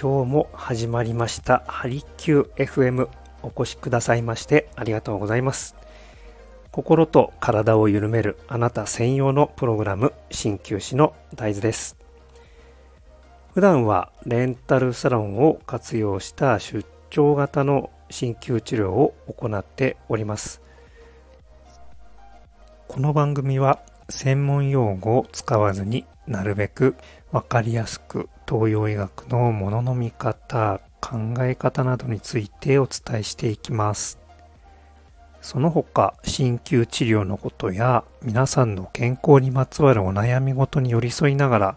今日も始まりました。ハリキュー FM お越しくださいましてありがとうございます。心と体を緩めるあなた専用のプログラム鍼灸師の大豆です。普段はレンタルサロンを活用した出張型の鍼灸治療を行っております。この番組は専門用語を使わずになるべくわかりやすく東洋医学のものの見方、考え方などについてお伝えしていきます。その他、鍼灸治療のことや皆さんの健康にまつわるお悩みごとに寄り添いながら、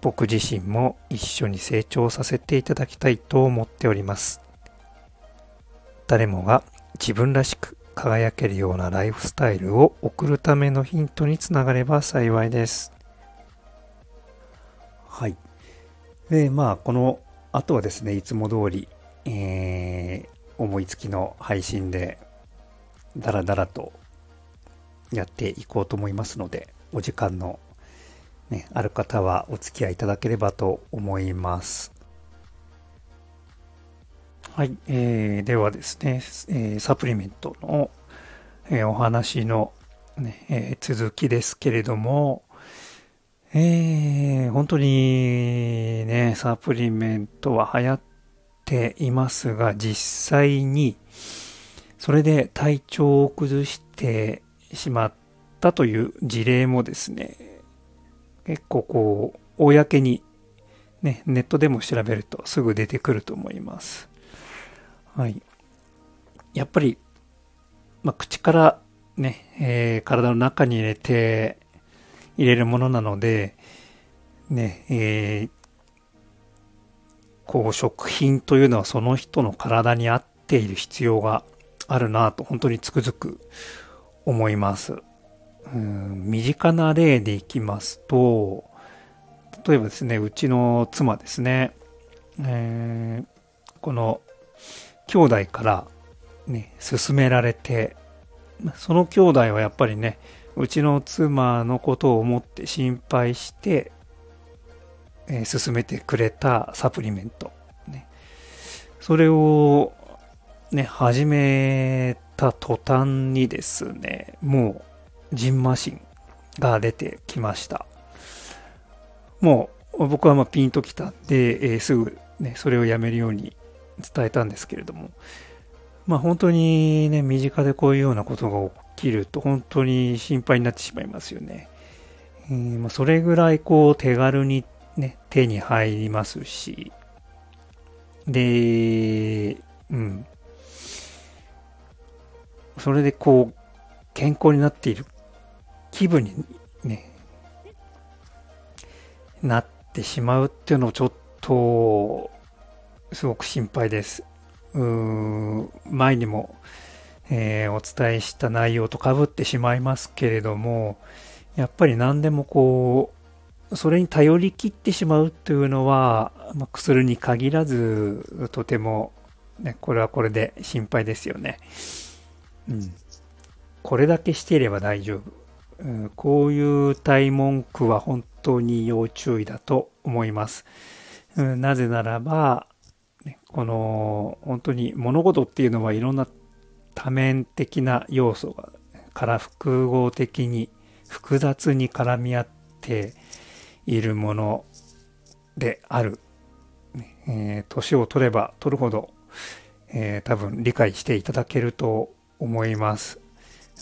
僕自身も一緒に成長させていただきたいと思っております。誰もが自分らしく輝けるようなライフスタイルを送るためのヒントにつながれば幸いです。はい。で、まあ、この後はですね、いつも通り、えー、思いつきの配信で、だらだらとやっていこうと思いますので、お時間の、ね、ある方はお付き合いいただければと思います。はい、えー、ではですね、えー、サプリメントの、えー、お話の、ねえー、続きですけれども、えー、本当にね、サプリメントは流行っていますが、実際にそれで体調を崩してしまったという事例もですね、結構こう、公にね、ネットでも調べるとすぐ出てくると思います。はい。やっぱり、まあ、口からね、えー、体の中に入れて、入れるものなので、ね、えー、こう食品というのはその人の体に合っている必要があるなと本当につくづく思います。うん身近な例でいきますと、例えばですね、うちの妻ですね、えー、この兄弟からね、勧められて、その兄弟はやっぱりね、うちの妻のことを思って心配して、えー、勧めてくれたサプリメント。ね、それをね、始めた途端にですね、もう、ジンマシンが出てきました。もう、僕はまあピンときたんで、えー、すぐね、それをやめるように伝えたんですけれども、まあ本当にね、身近でこういうようなことが起きると本当に心配になってしまいますよね。えー、ま、それぐらいこう手軽にね、手に入りますし、で、うん。それでこう、健康になっている気分にね、なってしまうっていうのをちょっと、すごく心配です。うー前にも、えー、お伝えした内容とかぶってしまいますけれども、やっぱり何でもこう、それに頼りきってしまうというのは、まあ、薬に限らず、とても、ね、これはこれで心配ですよね。うん。これだけしていれば大丈夫。うん、こういう体文句は本当に要注意だと思います。うん、なぜならば、この本当に物事っていうのはいろんな多面的な要素がから複合的に複雑に絡み合っているものである。えー、年を取れば取るほど、えー、多分理解していただけると思います。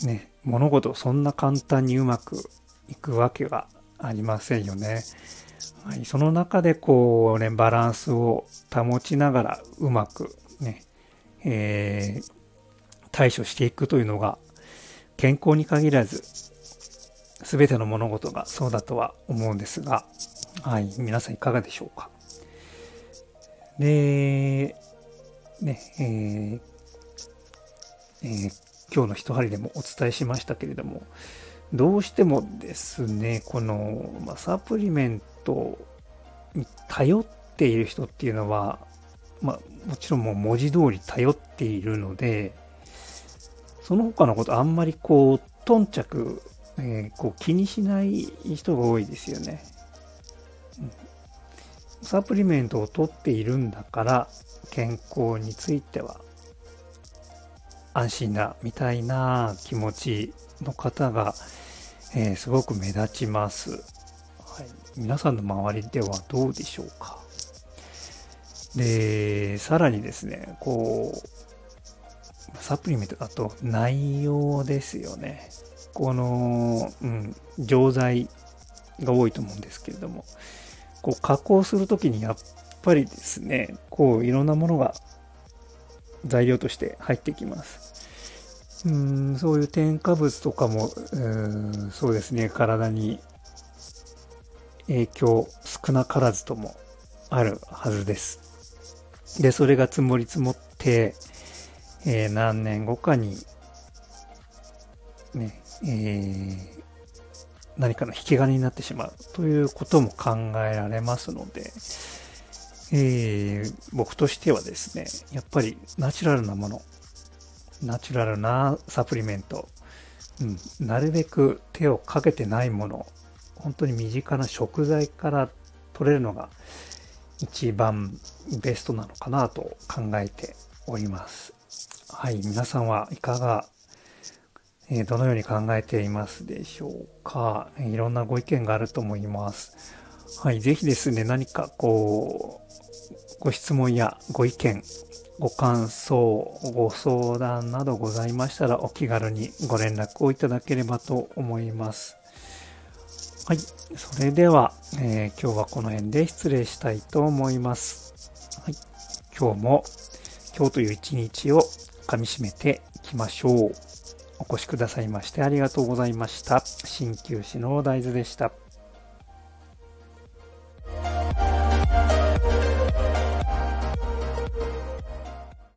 ね、物事そんな簡単にうまくいくわけはありませんよね。はい、その中でこうね、バランスを保ちながらうまくね、えー、対処していくというのが健康に限らず全ての物事がそうだとは思うんですが、はい、皆さんいかがでしょうか？で、ね、えーえー、今日の一針でもお伝えしましたけれども、どうしてもですね、この、ま、サプリメントに頼っている人っていうのは、まあ、もちろんもう文字通り頼っているので、その他のことあんまりこう、頓着、えー、こう気にしない人が多いですよね。うんサプリメントを取っているんだから健康については安心だみたいな気持ちの方が、えー、すごく目立ちます、はい。皆さんの周りではどうでしょうか。で、さらにですね、こう、サプリメントだと内容ですよね。この、うん、錠剤が多いと思うんですけれども、こう加工するときにやっぱりですね、こういろんなものが材料として入ってきます。うんそういう添加物とかもうんそうですね体に影響少なからずともあるはずです。で、それが積もり積もって、えー、何年後かに、ね、えー、何かの引き金になってしまうということも考えられますので、えー、僕としてはですね、やっぱりナチュラルなもの、ナチュラルなサプリメント、うん、なるべく手をかけてないもの、本当に身近な食材から取れるのが一番ベストなのかなと考えております。はい、皆さんはいかが、えー、どのように考えていますでしょうか、いろんなご意見があると思います。はい、ぜひですね、何かこう、ご質問やご意見、ご感想、ご相談などございましたらお気軽にご連絡をいただければと思います。はい。それでは、えー、今日はこの辺で失礼したいと思います。はい。今日も、今日という一日を噛み締めていきましょう。お越しくださいましてありがとうございました。鍼灸師の大豆でした。